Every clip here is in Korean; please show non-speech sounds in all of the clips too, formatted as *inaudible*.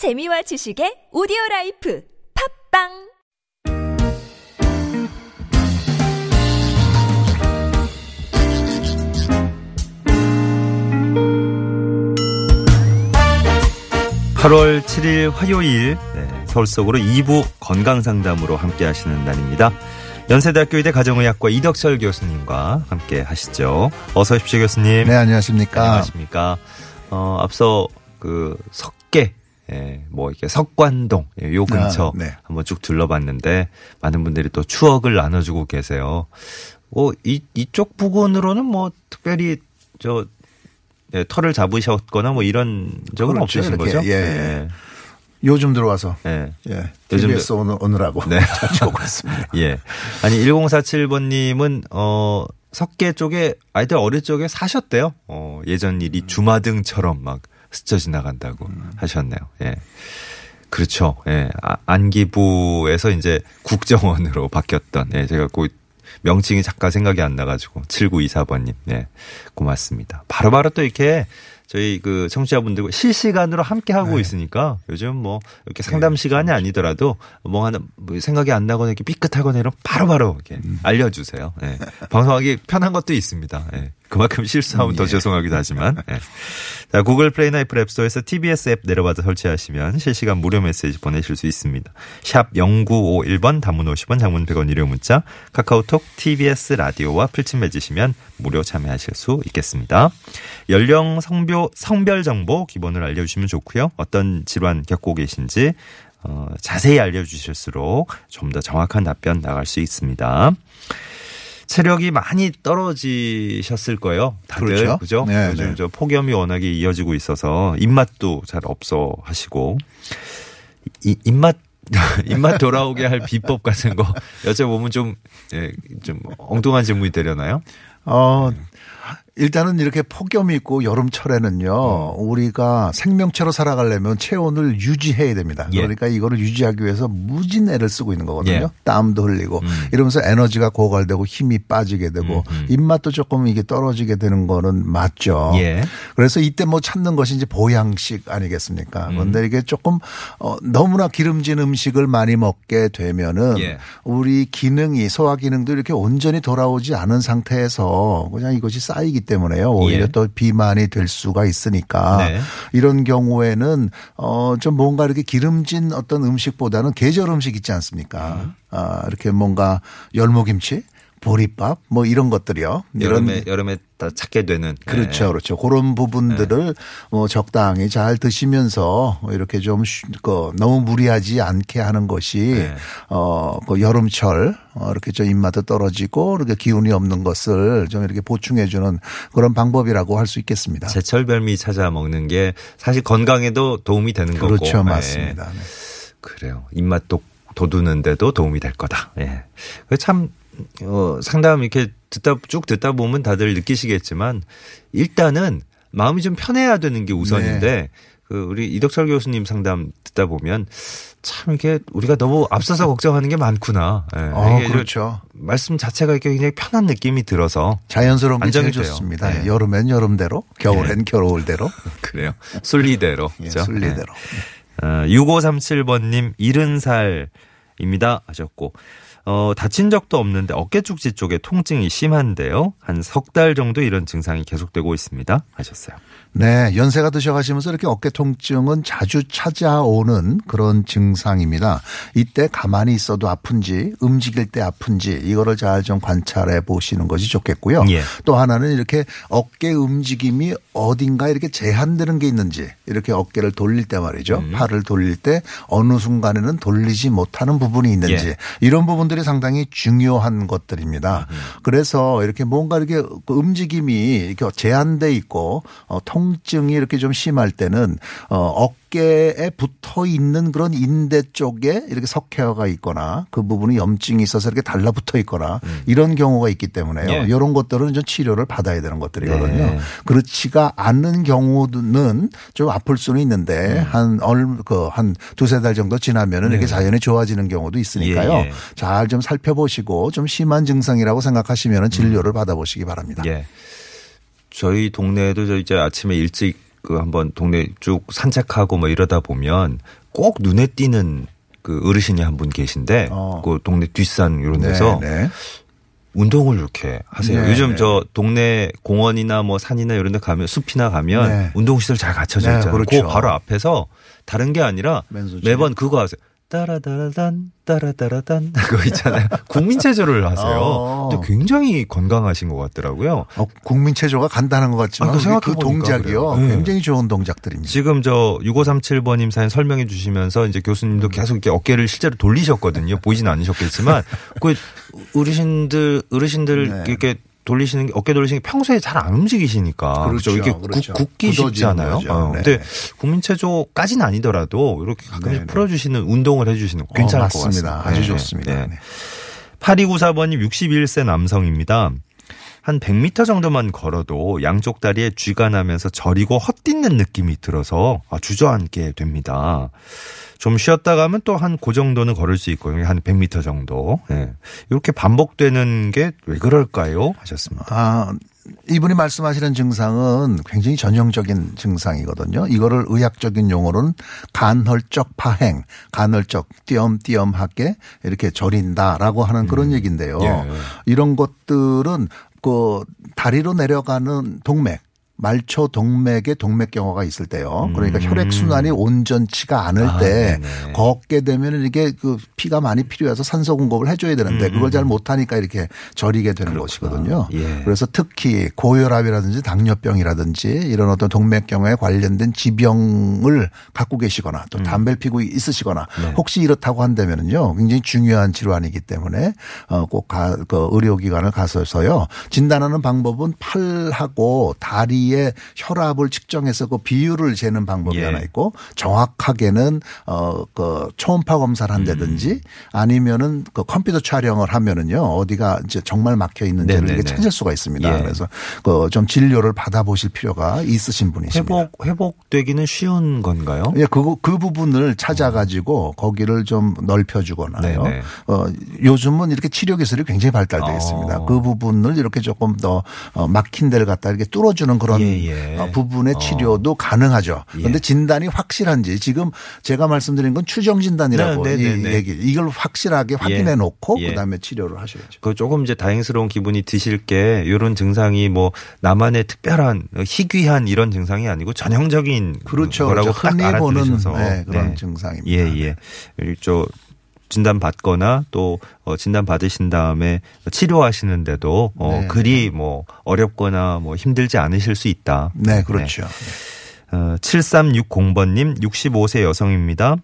재미와 지식의 오디오 라이프 팟빵 팔월 7일 화요일 네, 서울 속으로 2부 건강상담으로 함께 하시는 날입니다. 연세대학교 의대 가정의학과 이덕철 교수님과 함께 하시죠. 어서 오십시오 교수님. 네, 안녕하십니까. 안녕하십니까. 어, 앞서 그 석계 예, 뭐 이렇게 석관동 예, 요 근처 아, 네. 한번 쭉 둘러봤는데 많은 분들이 또 추억을 나눠주고 계세요. 뭐 이 이쪽 부근으로는 뭐 특별히 저 예, 털을 잡으셨거나 뭐 이런 적은 그렇죠, 없으신 이렇게. 거죠? 예. 요즘 들어와서 예. 예. 요즘 TBS 오늘 오늘하고 네. *laughs* 자주 오고 있습니다. *laughs* 예. 아니 1047번 님은 어 석계 쪽에 아이들 어릴 적에 사셨대요. 어 예전 일이 주마등처럼 막 스쳐 지나간다고 하셨네요. 예. 그렇죠. 예. 아, 안기부에서 이제 국정원으로 바뀌었던 예. 제가 그 명칭이 잠깐 생각이 안 나가지고 7924번님. 예. 고맙습니다. 바로바로 또 이렇게 저희 그 청취자분들과 실시간으로 함께 하고 네. 있으니까 요즘 뭐 이렇게 상담 시간이 아니더라도 뭐 하나 뭐 생각이 안 나거나 이렇게 삐끗하거나 이러면 바로 바로 이렇게 음. 알려주세요. 예. 방송하기 편한 것도 있습니다. 예. 그만큼 실수하면 더 예. 죄송하기도 하지만. *laughs* 예. 자, 구글 플레이나 애플 앱스토어에서 TBS 앱 내려받아 설치하시면 실시간 무료 메시지 보내실 수 있습니다. 샵 0951번 단문 50원 장문 100원 유료 문자 카카오톡 TBS 라디오와 플친 맺으시면 무료 참여하실 수 있겠습니다. 연령, 성별, 성별 정보 기본을 알려주시면 좋고요. 어떤 질환 겪고 계신지 어, 자세히 알려주실수록 좀 더 정확한 답변 나갈 수 있습니다. 체력이 많이 떨어지셨을 거예요. 다들 그렇죠. 그죠? 네, 요즘 네. 저 폭염이 워낙에 이어지고 있어서 입맛도 잘 없어 하시고 이, 입맛 *laughs* 입맛 돌아오게 할 비법 같은 거 여쭤보면 좀, 예, 좀 엉뚱한 질문이 되려나요? 어, 일단은 이렇게 폭염이 있고 여름철에는요, 우리가 생명체로 살아가려면 체온을 유지해야 됩니다. 예. 그러니까 이거를 유지하기 위해서 무진 애를 쓰고 있는 거거든요. 예. 땀도 흘리고 이러면서 에너지가 고갈되고 힘이 빠지게 되고 입맛도 조금 이게 떨어지게 되는 거는 맞죠. 예. 그래서 이때 뭐 찾는 것이 이제 보양식 아니겠습니까? 음. 그런데 이게 조금 어, 너무나 기름진 음식을 많이 먹게 되면은 예. 우리 기능이 소화 기능도 이렇게 온전히 돌아오지 않은 상태에서 그냥 이것이 쌓이기 때문에요. 오히려 예. 또 비만이 될 수가 있으니까 네. 이런 경우에는 어좀 뭔가 이렇게 기름진 어떤 음식보다는 계절 음식 있지 않습니까? 음. 아 이렇게 뭔가 열무김치, 보리밥 뭐 이런 것들이요. 이런 여름에 여름에 다 찾게 되는 그렇죠, 예. 그렇죠. 그런 부분들을 뭐 적당히 잘 드시면서 이렇게 좀 쉬- 그 너무 무리하지 않게 하는 것이 네. 어그 여름철 어 이렇게 좀 입맛도 떨어지고 이렇게 기운이 없는 것을 좀 이렇게 보충해 주는 그런 방법이라고 할 수 있겠습니다. 제철 별미 찾아 먹는 게 사실 건강에도 도움이 되는 거고 그렇죠, 예. 맞습니다. 네. 그래요. 입맛도 돋우는데도 도움이 될 거다. 예. 그참 어, 상담 이렇게 듣다 쭉 듣다 보면 다들 느끼시겠지만 일단은 마음이 좀 편해야 되는 게 우선인데 네. 그 우리 이덕철 교수님 상담 듣다 보면 참 이게 우리가 너무 앞서서 걱정하는 게 많구나. 예. 어, 이게 그렇죠. 말씀 자체가 이렇게 굉장히 편한 느낌이 들어서 자연스러운 게 안정이. 좋습니다. 네. 여름엔 여름대로, 겨울엔 겨울대로, *laughs* 그래요. 순리대로. 예, 그죠? 순리대로. 어, 6537번님 70살입니다 하셨고 어, 다친 적도 없는데 어깨 축지 쪽에 통증이 심한데요. 한 석 달 정도 이런 증상이 계속되고 있습니다 하셨어요. 네, 연세가 드셔가시면서 이렇게 어깨 통증은 자주 찾아오는 그런 증상입니다. 이때 가만히 있어도 아픈지 움직일 때 아픈지 이거를 잘 좀 관찰해 보시는 것이 좋겠고요. 예. 또 하나는 이렇게 어깨 움직임이 어딘가 이렇게 제한되는 게 있는지 이렇게 어깨를 돌릴 때 말이죠. 음. 팔을 돌릴 때 어느 순간에는 돌리지 못하는 부분이 있는지 예. 이런 부분들이 상당히 중요한 것들입니다. 음. 그래서 이렇게 뭔가 이렇게 그 움직임이 이렇게 제한돼 있고 어, 통증이 이렇게 좀 심할 때는 어, 어깨에 붙어 있는 그런 인대 쪽에 이렇게 석회화가 있거나 그 부분이 염증이 있어서 이렇게 달라붙어 있거나 이런 경우가 있기 때문에요. 예. 이런 것들은 좀 치료를 받아야 되는 것들이거든요. 네. 그렇지가 않는 경우는 좀 아플 수는 있는데 음. 한 얼 그 한 두세 달 정도 지나면은 이렇게 자연히 좋아지는 경우도 있으니까요. 네. 예, 예. 잘 좀 살펴보시고 좀 심한 증상이라고 생각하시면 진료를 받아보시기 바랍니다. 예. 저희 동네에도 저 이제 아침에 일찍 그 한번 동네 쭉 산책하고 뭐 이러다 보면 꼭 눈에 띄는 그 어르신이 한 분 계신데 어. 그 동네 뒷산 이런 데서 네, 네. 운동을 이렇게 하세요. 네, 요즘 네. 저 동네 공원이나 뭐 산이나 이런 데 가면 숲이나 가면 네. 운동시설 잘 갖춰져 네, 있잖아요. 그렇죠. 그 바로 앞에서 다른 게 아니라 맨손 매번 그거 하세요. 따라따라단 따라따라단 *laughs* 그거 있잖아요. 국민 체조를 하세요. 어. 근데 굉장히 건강하신 것 같더라고요. 어, 국민 체조가 간단한 것 같지만 아, 그 그 동작이요. 네. 굉장히 좋은 동작들입니다. 지금 저 6537번님 사연 설명해 주시면서 이제 교수님도 음. 계속 이렇게 어깨를 실제로 돌리셨거든요. 보이진 않으셨겠지만 *laughs* 그 어르신들 어르신들 네. 이렇게 돌리시는 게 어깨 돌리시는 게 평소에 잘 안 움직이시니까 그렇죠, 이렇게 그렇죠. 굳, 기 굳어지는 쉽잖아요. 어, 네. 근데 국민체조까지는 아니더라도 이렇게 가끔씩 네, 네. 풀어주시는 운동을 해주시는 거 괜찮을 어, 것. 같습니다. 아주 네, 좋습니다. 네. 네. 8294번님 61세 남성입니다. 한 100m 정도만 걸어도 양쪽 다리에 쥐가 나면서 저리고 헛디는 느낌이 들어서 아, 주저앉게 됩니다. 좀 쉬었다 가면 또 한 그 정도는 걸을 수 있거든요. 한 100m 정도. 예. 이렇게 반복되는 게 왜 그럴까요? 하셨습니다. 아, 이분이 말씀하시는 증상은 굉장히 전형적인 증상이거든요. 이거를 의학적인 용어로는 간헐적 파행, 간헐적 띄엄띄엄하게 이렇게 저린다라고 하는 그런 얘기인데요. 예. 이런 것들은 그 다리로 내려가는 동맥 말초 동맥의 동맥경화가 있을 때요. 그러니까 음. 혈액 순환이 온전치가 않을 아, 때 네네. 걷게 되면 이게 그 피가 많이 필요해서 산소 공급을 해줘야 되는데 그걸 잘 못하니까 이렇게 저리게 되는 음, 그렇구나. 것이거든요. 예. 그래서 특히 고혈압이라든지 당뇨병이라든지 이런 어떤 동맥경화에 관련된 지병을 갖고 계시거나 또 담배를 피고 있으시거나 음. 네. 혹시 이렇다고 한다면은요 굉장히 중요한 질환이기 때문에 어꼭그 의료기관을 가서서요 진단하는 방법은 팔하고 다리 의 혈압을 측정해서 그 비율을 재는 방법이 예. 하나 있고 정확하게는 어그 초음파 검사를 한다든지 음. 아니면은 그 컴퓨터 촬영을 하면은요 어디가 이제 정말 막혀 있는지를 네네네. 이렇게 찾을 수가 있습니다. 예. 그래서 그 좀 진료를 받아보실 필요가 있으신 분이십니다. 회복, 회복되기는 쉬운 건가요? 예, 그, 그 부분을 찾아가지고 거기를 좀 넓혀주거나요. 네네. 어, 요즘은 이렇게 치료 기술이 굉장히 발달되어 있습니다. 어. 그 부분을 이렇게 조금 더 어, 막힌 데를 갖다 이렇게 뚫어주는 그런 예, 예. 어, 부분의 어. 치료도 가능하죠. 예. 그런데 진단이 확실한지 지금 제가 말씀드린 건 추정 진단이라고 네, 네, 네, 이 네. 얘기. 이걸 확실하게 확인해 놓고 예. 그다음에 치료를 하셔야죠. 그 조금 이제 다행스러운 기분이 드실 게 이런 증상이 뭐 나만의 특별한 희귀한 이런 증상이 아니고 전형적인 그렇죠. 거라고 그렇죠. 딱 흔히 보는 네, 그런 증상입니다. 예, 예. 저 진단 받거나 또 어, 진단 받으신 다음에 치료하시는데도 어, 네. 그리 뭐 어렵거나 뭐 힘들지 않으실 수 있다. 네, 그렇죠. 어, 7360번님 65세 여성입니다.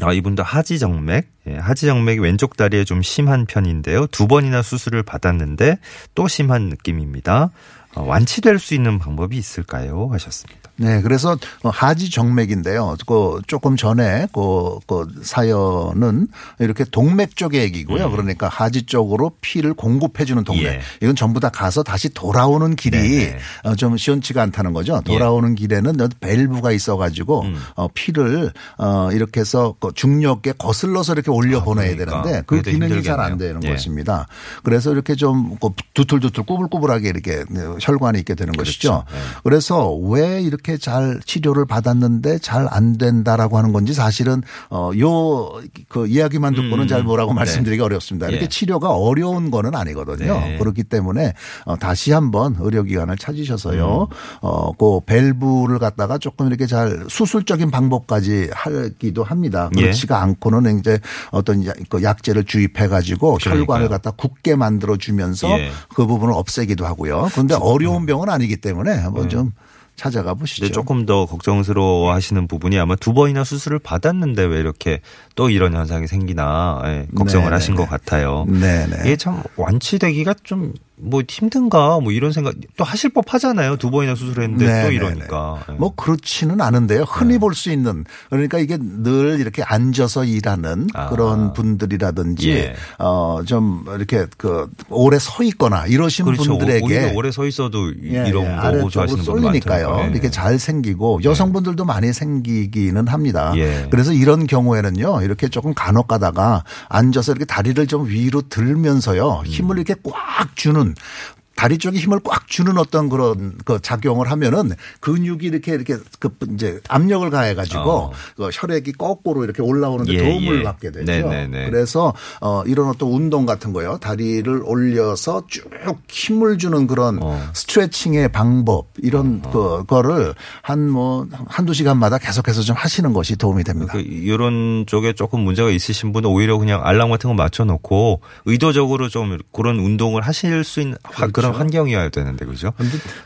아, 이분도 하지정맥, 예, 하지정맥이 왼쪽 다리에 좀 심한 편인데요. 두 번이나 수술을 받았는데 또 심한 느낌입니다. 어, 완치될 수 있는 방법이 있을까요? 하셨습니다. 네, 그래서 하지 정맥인데요. 그 조금 전에 그, 그 사연은 이렇게 동맥 쪽의 얘기고요. 그러니까 하지 쪽으로 피를 공급해주는 동맥. 음. 예. 이건 전부 다 가서 다시 돌아오는 길이 네네. 어, 좀 시원치가 않다는 거죠. 예. 돌아오는 길에는 밸브가 있어가지고 음. 어, 피를 어, 이렇게 해서 그 중력에 거슬러서 이렇게 올려 보내야 그러니까. 되는데 그 기능이 잘 안. 되는 예. 것입니다. 그래서 이렇게 좀그 두툴두툴 꾸불꾸불하게 이렇게 혈관이 있게 되는 것이죠. 그렇죠. 예. 그래서 왜 이렇게 잘 치료를 받았는데 잘 안 된다라고 하는 건지 사실은 어요 그 이야기만 듣고는 음. 잘 뭐라고 네. 말씀드리기 어렵습니다. 이렇게 예. 치료가 어려운 거는 아니거든요. 네. 그렇기 때문에 어 다시 한번 의료기관을 찾으셔서요. 음. 어그 밸브를 갖다가 조금 이렇게 잘 수술적인 방법까지 하기도 합니다. 예. 그렇지가 않고는 이제 어떤 약- 그 약제를 주입해 가지고. 혈관을 갖다 굳게 만들어 주면서 예. 그 부분을 없애기도 하고요. 그런데 어 려운 병은 아니기 때문에 한번 좀 찾아가 보시죠. 조금 더 걱정스러워 하시는 부분이 아마 두 번이나 수술을 받았는데 왜 이렇게 또 이런 현상이 생기나 예, 걱정을 네네네. 하신 것 같아요. 네네. 이게 참 완치되기가 좀 뭐 힘든가 뭐 이런 생각 또 하실 법 하잖아요. 두 번이나 수술했는데 또 네네네. 이러니까. 예. 뭐 그렇지는 않은데요. 흔히 볼수 있는 그러니까 이게 늘 이렇게 앉아서 일하는 아. 그런 분들이라든지 예. 어좀 이렇게 그 오래 서 있거나 이러신 그렇죠. 분들에게 오래 서 있어도 이- 예, 이런 예, 거 아래쪽으로 호소하시는 분들 쏠리니까요. 많더라고요. 예. 이렇게 잘 생기고 여성분들도 많이 생기기는 합니다. 예. 그래서 이런 경우에는요. 이렇게 조금 간혹 가다가 앉아서 이렇게 다리를 좀 위로 들면서요. 힘을 음. 이렇게 꽉 주는 보면 다리 쪽에 힘을 꽉 주는 어떤 그런 그 작용을 하면은 근육이 이렇게 이렇게 그 이제 압력을 가해 가지고 어. 그 혈액이 거꾸로 이렇게 올라오는 데 예, 도움을 예. 받게 되죠. 네네네. 그래서 어 이런 어떤 운동 같은 거요. 다리를 올려서 쭉 힘을 주는 그런 어. 스트레칭의 방법 이런 그 거를 한 뭐 한두 시간마다 계속해서 좀 하시는 것이 도움이 됩니다. 그 이런 쪽에 조금 문제가 있으신 분은 오히려 그냥 알람 같은 거 맞춰 놓고 의도적으로 좀 그런 운동을 하실 수 있는 화- 그렇죠. 그런 환경이어야 되는데 그죠?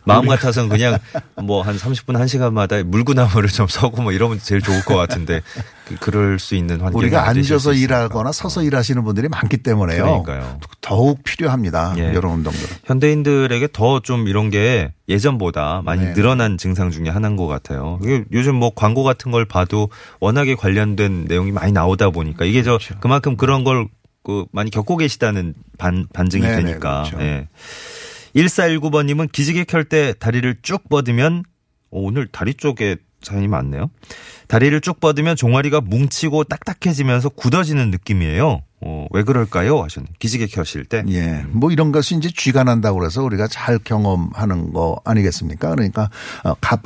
마음 같아서는 그냥 뭐 한 30분 1 시간마다 물구나무를 좀 서고 뭐 이러면 제일 좋을 것 같은데 그- 그럴 수 있는 환경이 우리가 앉아서. 일하거나 서서 일하시는 분들이 많기 때문에요. 그러니까요. 더욱 필요합니다. 예. 이런 운동들은. 현대인들에게 더 좀 이런 게 예전보다 많이 네. 늘어난 증상 중에 하나인 것 같아요. 요즘 뭐 광고 같은 걸 봐도 워낙에 관련된 내용이 많이 나오다 보니까 이게 저 그렇죠. 그만큼 그런 걸그 많이 겪고 계시다는 반, 반증이 네네, 되니까. 그렇죠. 예. 1419번님은 기지개 켤 때 다리를 쭉 뻗으면 어, 오늘 다리 쪽에 사연이 많네요. 다리를 쭉 뻗으면 종아리가 뭉치고 딱딱해지면서 굳어지는 느낌이에요. 어, 왜 그럴까요? 하셨네. 기지개 켜실 때. 예. 뭐 이런 것이 이제 쥐가 난다고 그래서 우리가 잘 경험하는 거 아니겠습니까? 그러니까 어, 갑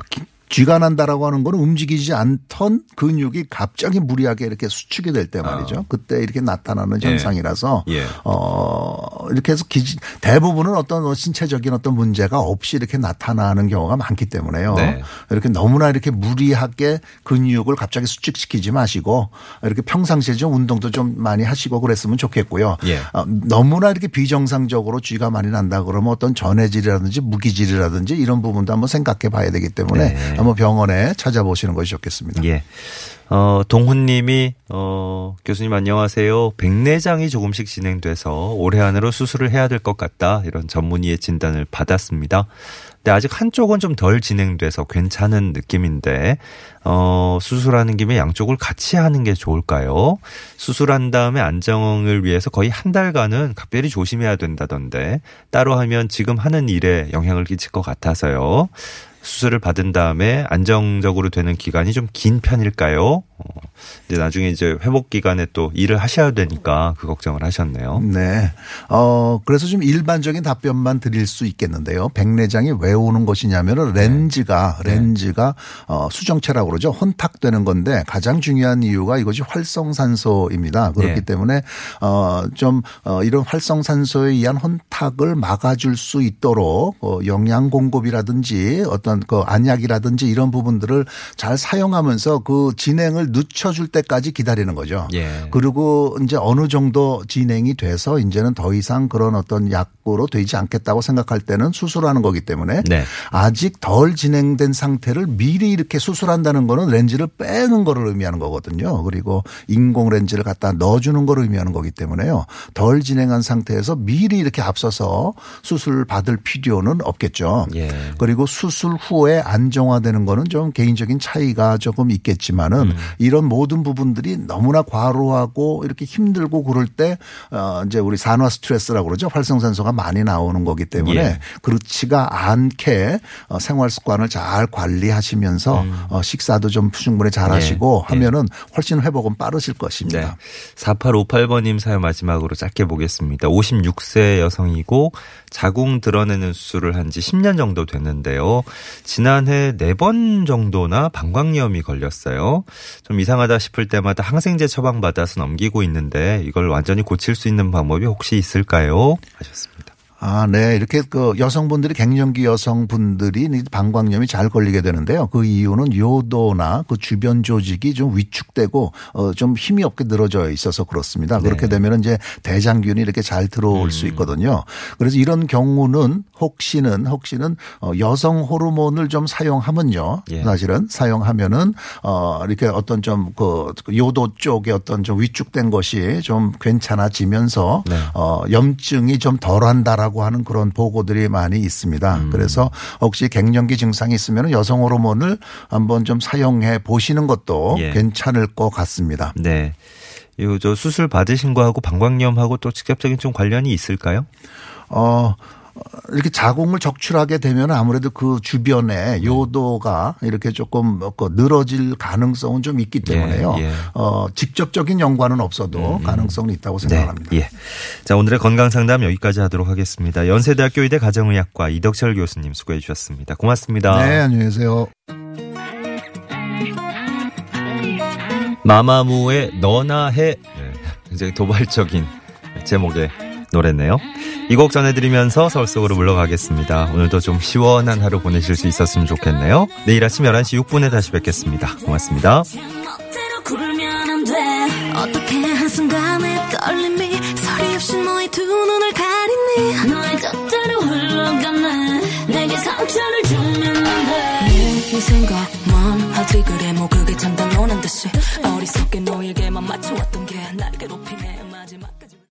쥐가 난다라고 하는 거는 움직이지 않던 근육이 갑자기 무리하게 이렇게 수축이 될 때 말이죠. 그때 이렇게 나타나는 예. 현상이라서 예. 어 이렇게 해서 기지 대부분은 어떤 뭐 신체적인 어떤 문제가 없이 이렇게 나타나는 경우가 많기 때문에요. 네. 이렇게 너무나 이렇게 무리하게 근육을 갑자기 수축시키지 마시고 이렇게 평상시에 좀 운동도 좀 많이 하시고 그랬으면 좋겠고요. 예. 어, 너무나 이렇게 비정상적으로 쥐가 많이 난다 그러면 어떤 전해질이라든지 무기질이라든지 이런 부분도 한번 생각해 봐야 되기 때문에 네. 한번 병원에 찾아보시는 것이 좋겠습니다. 예. 어, 동훈님이, 어, 교수님 안녕하세요. 백내장이 조금씩 진행돼서 올해 안으로 수술을 해야 될 것 같다. 이런 전문의의 진단을 받았습니다. 근데 아직 한쪽은 좀 덜 진행돼서 괜찮은 느낌인데, 어, 수술하는 김에 양쪽을 같이 하는 게 좋을까요? 수술한 다음에 안정을 위해서 거의 한 달간은 각별히 조심해야 된다던데, 따로 하면 지금 하는 일에 영향을 끼칠 것 같아서요. 수술을 받은 다음에 안정적으로 되는 기간이 좀 긴 편일까요? 어, 근데 나중에 이제 회복 기간에 또 일을 하셔야 되니까 그 걱정을 하셨네요. 네. 어, 그래서 좀 일반적인 답변만 드릴 수 있겠는데요. 백내장이 왜 오는 것이냐면은 렌즈가, 네. 렌즈가 어, 수정체라고 그러죠. 혼탁되는 건데 가장 중요한 이유가 이것이 활성산소입니다. 그렇기 네. 때문에 어, 좀 어, 이런 활성산소에 의한 혼탁을 막아줄 수 있도록 어, 영양 공급이라든지 어떤 그 안약이라든지 이런 부분들을 잘 사용하면서 그 진행을 늦춰줄 때까지 기다리는 거죠. 예. 그리고 이제 어느 정도 진행이 돼서 이제는 더 이상 그런 어떤 약으로 되지 않겠다고 생각할 때는 수술하는 거기 때문에 네. 아직 덜 진행된 상태를 미리 이렇게 수술한다는 거는 렌즈를 빼는 거를 의미하는 거거든요. 그리고 인공 렌즈를 갖다 넣어주는 걸 의미하는 거기 때문에요. 덜 진행한 상태에서 미리 이렇게 앞서서 수술 받을 필요는 없겠죠. 예. 그리고 수술 후에 안정화되는 거는 좀 개인적인 차이가 조금 있겠지만은 음. 이런 모든 부분들이 너무나 과로하고 이렇게 힘들고 그럴 때 어, 이제 우리 산화 스트레스라고 그러죠. 활성산소가 많이 나오는 거기 때문에 예. 그렇지가 않게 어, 생활 습관을 잘 관리하시면서 어, 식사도 좀 충분히 잘 음. 예. 하시고 예. 하면은 훨씬 회복은 빠르실 네. 것입니다. 4858번님 사연 마지막으로 짧게 보겠습니다. 56세 여성이고 자궁 드러내는 수술을 한 지 10년 정도 됐는데요. 지난해 4번 정도나 방광염이 걸렸어요. 좀 이상하다 싶을 때마다 항생제 처방받아서 넘기고 있는데 이걸 완전히 고칠 수 있는 방법이 혹시 있을까요? 하셨습니다. 아, 네. 이렇게 그 여성분들이 갱년기 여성분들이 이 방광염이 잘 걸리게 되는데요. 그 이유는 요도나 그 주변 조직이 좀 위축되고 어, 좀 힘이 없게 늘어져 있어서 그렇습니다. 그렇게 네. 되면 이제 대장균이 이렇게 잘 들어올 수 있거든요. 그래서 이런 경우는 혹시는 혹시는 어, 여성 호르몬을 좀 사용하면요. 예. 사실은 사용하면은 어, 이렇게 어떤 좀 그 요도 쪽에 어떤 좀 위축된 것이 좀 괜찮아지면서 네. 어, 염증이 좀 덜한다라 고 하는 그런 보고들이 많이 있습니다. 음. 그래서 혹시 갱년기 증상이 있으면 여성 호르몬을 한번 좀 사용해 보시는 것도 예. 괜찮을 것 같습니다. 네. 이저 수술 받으신 거하고 방광염하고 또 직접적인 좀 관련이 있을까요? 어, 이렇게 자궁을 적출하게 되면 아무래도 그 주변에 요도가 이렇게 조금 그 늘어질 가능성은 좀 있기 때문에요. 예, 예. 어, 직접적인 연관은 없어도 가능성은 있다고 생각합니다. 네. 예. 자, 오늘의 건강 상담 여기까지 하도록 하겠습니다. 연세대학교 의대 가정의학과 이덕철 교수님 수고해 주셨습니다. 고맙습니다. 네, 안녕히 계세요. 마마무의 너나 해. 네, 굉장히 도발적인 제목의 노래네요. 이 곡 전해드리면서 서울 속으로 물러가겠습니다. 오늘도 좀 시원한 하루 보내실 수 있었으면 좋겠네요. 내일 아침 11시 6분에 다시 뵙겠습니다. 고맙습니다. 뭐 그게 참 당연한 듯이 어리석